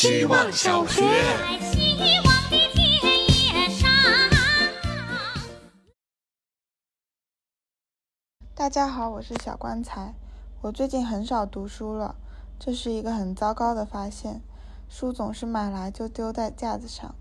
希望小学。大家好，我是小棺材。我最近很少读书了，这是一个很糟糕的发现。书总是买来就丢在架子上。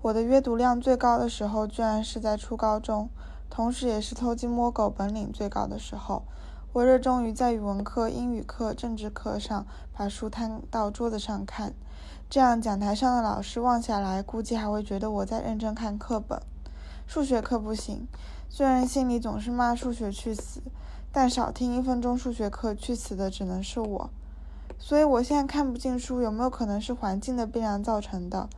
我的阅读量最高的时候，居然是在初高中，同时也是偷鸡摸狗本领最高的时候。我热衷于在语文课、英语课、政治课上把书摊到桌子上看，这样讲台上的老师望下来，估计还会觉得我在认真看课本。数学课不行。虽然心里总是骂数学去死，但少听一分钟数学课去死的只能是我。所以我现在看不进书，有没有可能是环境的变量造成的？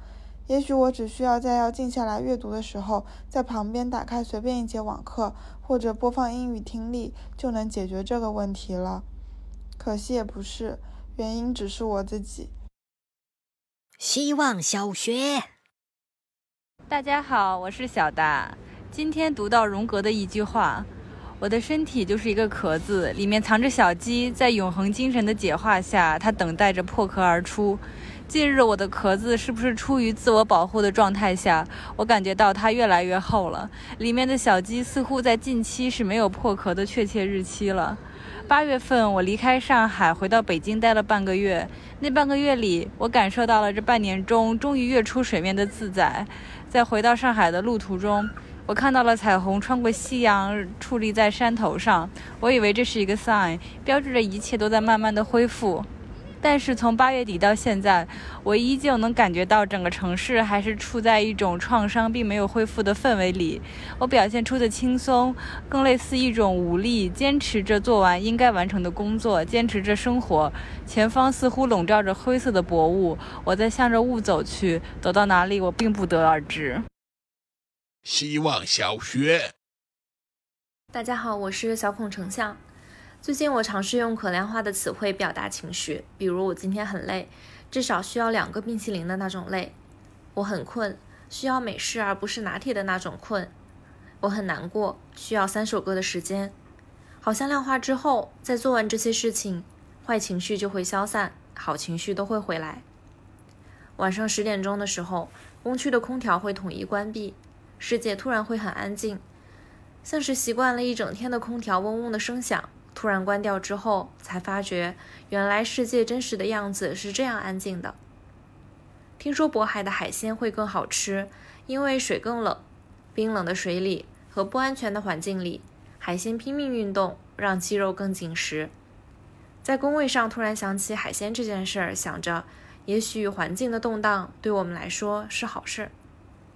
也许我只需要在要静下来阅读的时候，在旁边打开随便一节网课，或者播放英语听力，就能解决这个问题了。可惜也不是，原因只是我自己。希望小学，大家好，我是小达。今天读到荣格的一句话：“我的身体就是一个壳子，里面藏着小鸡，在永恒精神的解化下，它等待着破壳而出。近日，我的壳子是不是出于自我保护的状态下，我感觉到它越来越厚了。里面的小鸡似乎在近期是没有破壳的确切日期了。八月份，我离开上海，回到北京待了半个月。那半个月里，我感受到了这半年中终于跃出水面的自在。在回到上海的路途中。”我看到了彩虹穿过夕阳，矗立在山头上。我以为这是一个 sign，标志着一切都在慢慢的恢复。但是从八月底到现在，我依旧能感觉到整个城市还是处在一种创伤并没有恢复的氛围里。我表现出的轻松，更类似一种无力，坚持着做完应该完成的工作，坚持着生活。前方似乎笼罩着灰色的薄雾，我在向着雾走去，走到哪里我并不得而知。希望小学，大家好，我是小孔成像。最近我尝试用可量化的词汇表达情绪，比如我今天很累，至少需要两个冰淇淋的那种累；我很困，需要美式而不是拿铁的那种困；我很难过，需要三首歌的时间。好像量化之后，在做完这些事情，坏情绪就会消散，好情绪都会回来。晚上十点钟的时候，工区的空调会统一关闭。世界突然会很安静，像是习惯了一整天的空调嗡嗡的声响，突然关掉之后，才发觉原来世界真实的样子是这样安静的。听说渤海的海鲜会更好吃，因为水更冷。冰冷的水里和不安全的环境里，海鲜拼命运动，让肌肉更紧实。在工位上突然想起海鲜这件事儿，想着也许环境的动荡对我们来说是好事，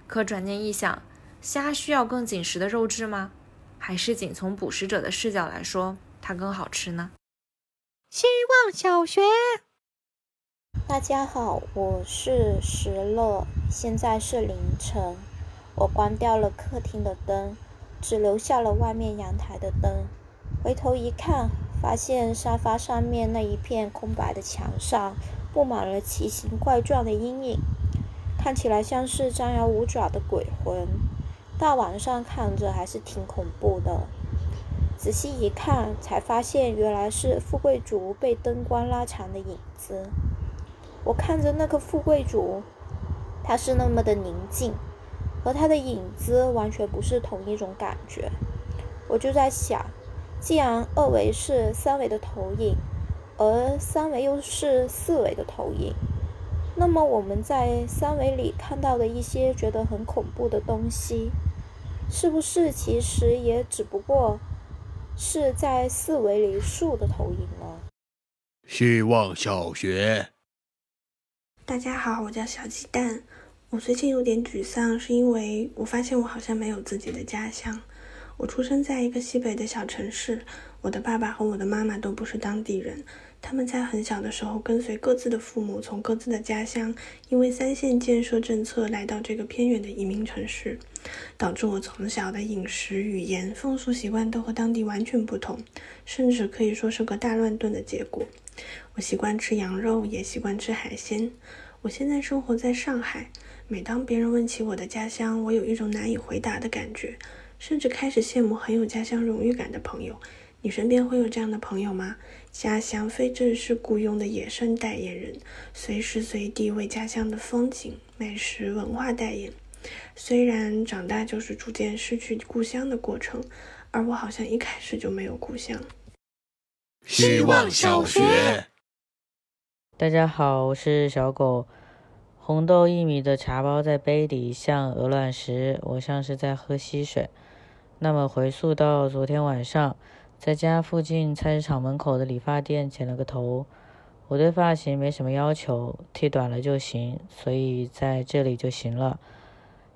可转念一想。虾需要更紧实的肉质吗？还是仅从捕食者的视角来说，它更好吃呢？希望小学，大家好，我是石乐，现在是凌晨，我关掉了客厅的灯，只留下了外面阳台的灯。回头一看，发现沙发上面那一片空白的墙上，布满了奇形怪状的阴影，看起来像是张牙舞爪的鬼魂。大晚上看着还是挺恐怖的，仔细一看才发现原来是富贵竹被灯光拉长的影子。我看着那个富贵竹，它是那么的宁静，和它的影子完全不是同一种感觉。我就在想，既然二维是三维的投影，而三维又是四维的投影，那么我们在三维里看到的一些觉得很恐怖的东西。是不是其实也只不过是在四维里树的投影吗？希望小学，大家好，我叫小鸡蛋。我最近有点沮丧，是因为我发现我好像没有自己的家乡。我出生在一个西北的小城市，我的爸爸和我的妈妈都不是当地人。他们在很小的时候跟随各自的父母，从各自的家乡，因为三线建设政策来到这个偏远的移民城市，导致我从小的饮食、语言、风俗习惯都和当地完全不同，甚至可以说是个大乱炖的结果。我习惯吃羊肉，也习惯吃海鲜。我现在生活在上海，每当别人问起我的家乡，我有一种难以回答的感觉，甚至开始羡慕很有家乡荣誉感的朋友。你身边会有这样的朋友吗？家乡非正式雇佣的野生代言人，随时随地为家乡的风景、美食、文化代言。虽然长大就是逐渐失去故乡的过程，而我好像一开始就没有故乡。希望小学。大家好，我是小狗。红豆薏米的茶包在杯里，像鹅卵石，我像是在喝溪水。那么回溯到昨天晚上，在家附近菜市场门口的理发店剪了个头。我对发型没什么要求，剃短了就行，所以在这里就行了。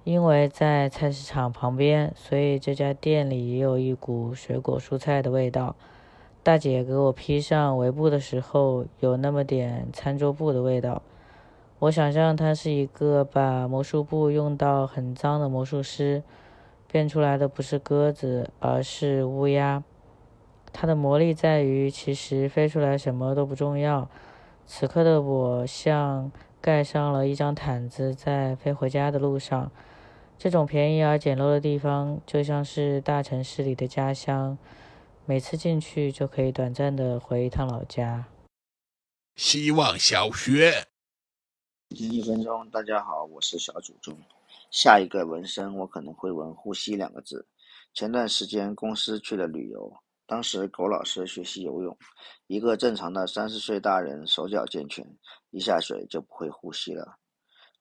因为在菜市场旁边，所以这家店里也有一股水果蔬菜的味道。大姐给我披上围布的时候，有那么点餐桌布的味道。我想象他是一个把魔术布用到很脏的魔术师，变出来的不是鸽子，而是乌鸦。它的魔力在于，其实飞出来什么都不重要。此刻的我像盖上了一张毯子，在飞回家的路上。这种便宜而简陋的地方，就像是大城市里的家乡，每次进去就可以短暂的回一趟老家。希望小学。一分钟，大家好，我是小祖宗。下一个纹身，我可能会纹“呼吸”两个字。前段时间公司去了旅游，当时狗老师学习游泳，一个正常的三十岁大人手脚健全，一下水就不会呼吸了。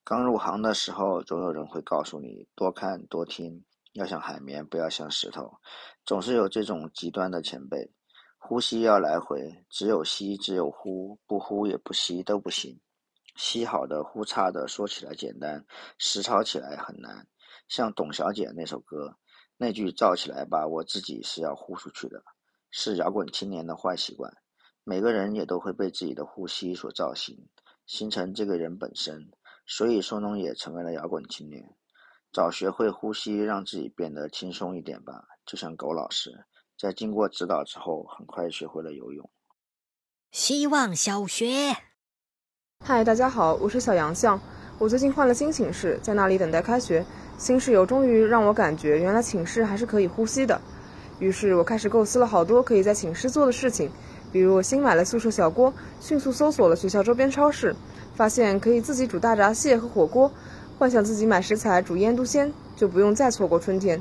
刚入行的时候，总有人会告诉你多看多听，要像海绵，不要像石头。总是有这种极端的前辈，呼吸要来回，只有吸，只有呼，不呼也不吸都不行。吸好的，呼差的，说起来简单，实操起来很难。像董小姐那首歌，那句造起来吧，我自己是要呼出去的，是摇滚青年的坏习惯。每个人也都会被自己的呼吸所造型，形成这个人本身。所以松农也成为了摇滚青年。早学会呼吸，让自己变得轻松一点吧。就像狗老师，在经过指导之后，很快学会了游泳。希望小学。嗨，大家好，我是小杨向。我最近换了新寝室，在那里等待开学。新室友终于让我感觉，原来寝室还是可以呼吸的。于是我开始构思了好多可以在寝室做的事情，比如我新买了宿舍小锅，迅速搜索了学校周边超市，发现可以自己煮大闸蟹和火锅。幻想自己买食材煮腌笃鲜，就不用再错过春天。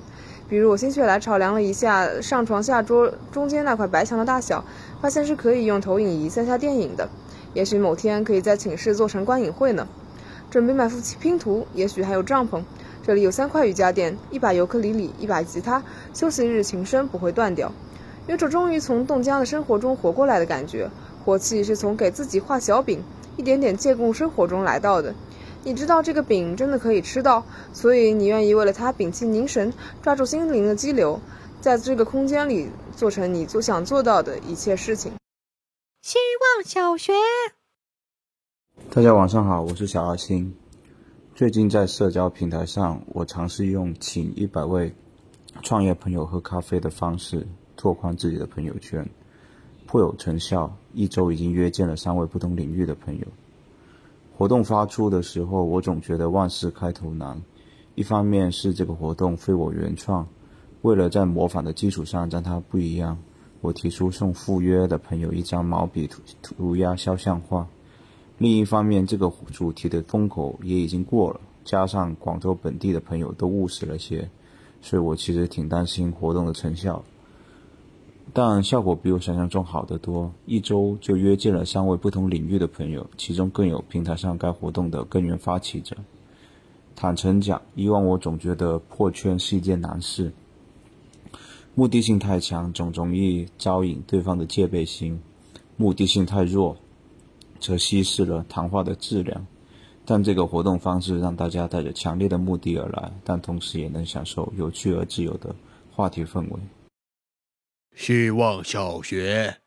比如我心血来潮量了一下上床下桌中间那块白墙的大小，发现是可以用投影仪在下电影的。也许某天可以在寝室做成观影会呢。准备买副拼图，也许还有帐篷。这里有三块瑜伽垫，一把尤克里里，一把吉他。休息日琴声不会断掉。有种终于从冻僵的生活中活过来的感觉。火气是从给自己画小饼，一点点借供生活中来到的。你知道这个饼真的可以吃到，所以你愿意为了它屏气凝神，抓住心灵的激流，在这个空间里做成你所想做到的一切事情。希望小学，大家晚上好，我是小阿星。最近在社交平台上，我尝试用请一百位创业朋友喝咖啡的方式拓宽自己的朋友圈，颇有成效。一周已经约见了三位不同领域的朋友。活动发出的时候，我总觉得万事开头难。一方面是这个活动非我原创，为了在模仿的基础上让它不一样。我提出送赴约的朋友一张毛笔涂涂鸦肖像画。另一方面，这个主题的风口也已经过了，加上广州本地的朋友都务实了些，所以我其实挺担心活动的成效。但效果比我想象中好得多，一周就约见了三位不同领域的朋友，其中更有平台上该活动的根源发起者。坦诚讲，以往我总觉得破圈是一件难事。目的性太强，总容易招引对方的戒备心；目的性太弱，则稀释了谈话的质量。但这个活动方式让大家带着强烈的目的而来，但同时也能享受有趣而自由的话题氛围。希望小学，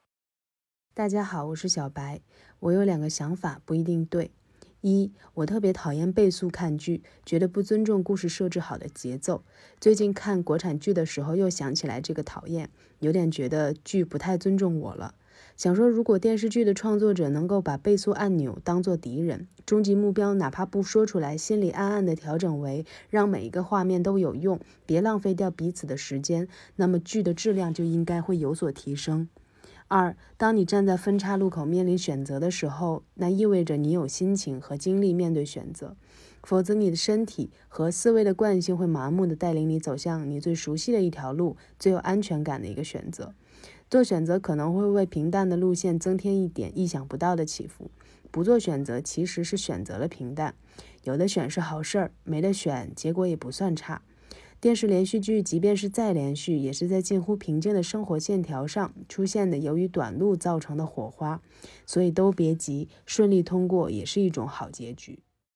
大家好，我是小白。我有两个想法，不一定对。一，我特别讨厌倍速看剧，觉得不尊重故事设置好的节奏。最近看国产剧的时候，又想起来这个讨厌，有点觉得剧不太尊重我了。想说，如果电视剧的创作者能够把倍速按钮当做敌人，终极目标哪怕不说出来，心里暗暗的调整为让每一个画面都有用，别浪费掉彼此的时间，那么剧的质量就应该会有所提升。二，当你站在分叉路口面临选择的时候，那意味着你有心情和精力面对选择，否则你的身体和思维的惯性会盲目的带领你走向你最熟悉的一条路，最有安全感的一个选择。做选择可能会为平淡的路线增添一点意想不到的起伏，不做选择其实是选择了平淡。有的选是好事儿，没得选结果也不算差。电视连续剧即便是再连续，也是在近乎平静的生活线条上出现的，由于短路造成的火花，所以都别急，顺利通过也是一种好结局。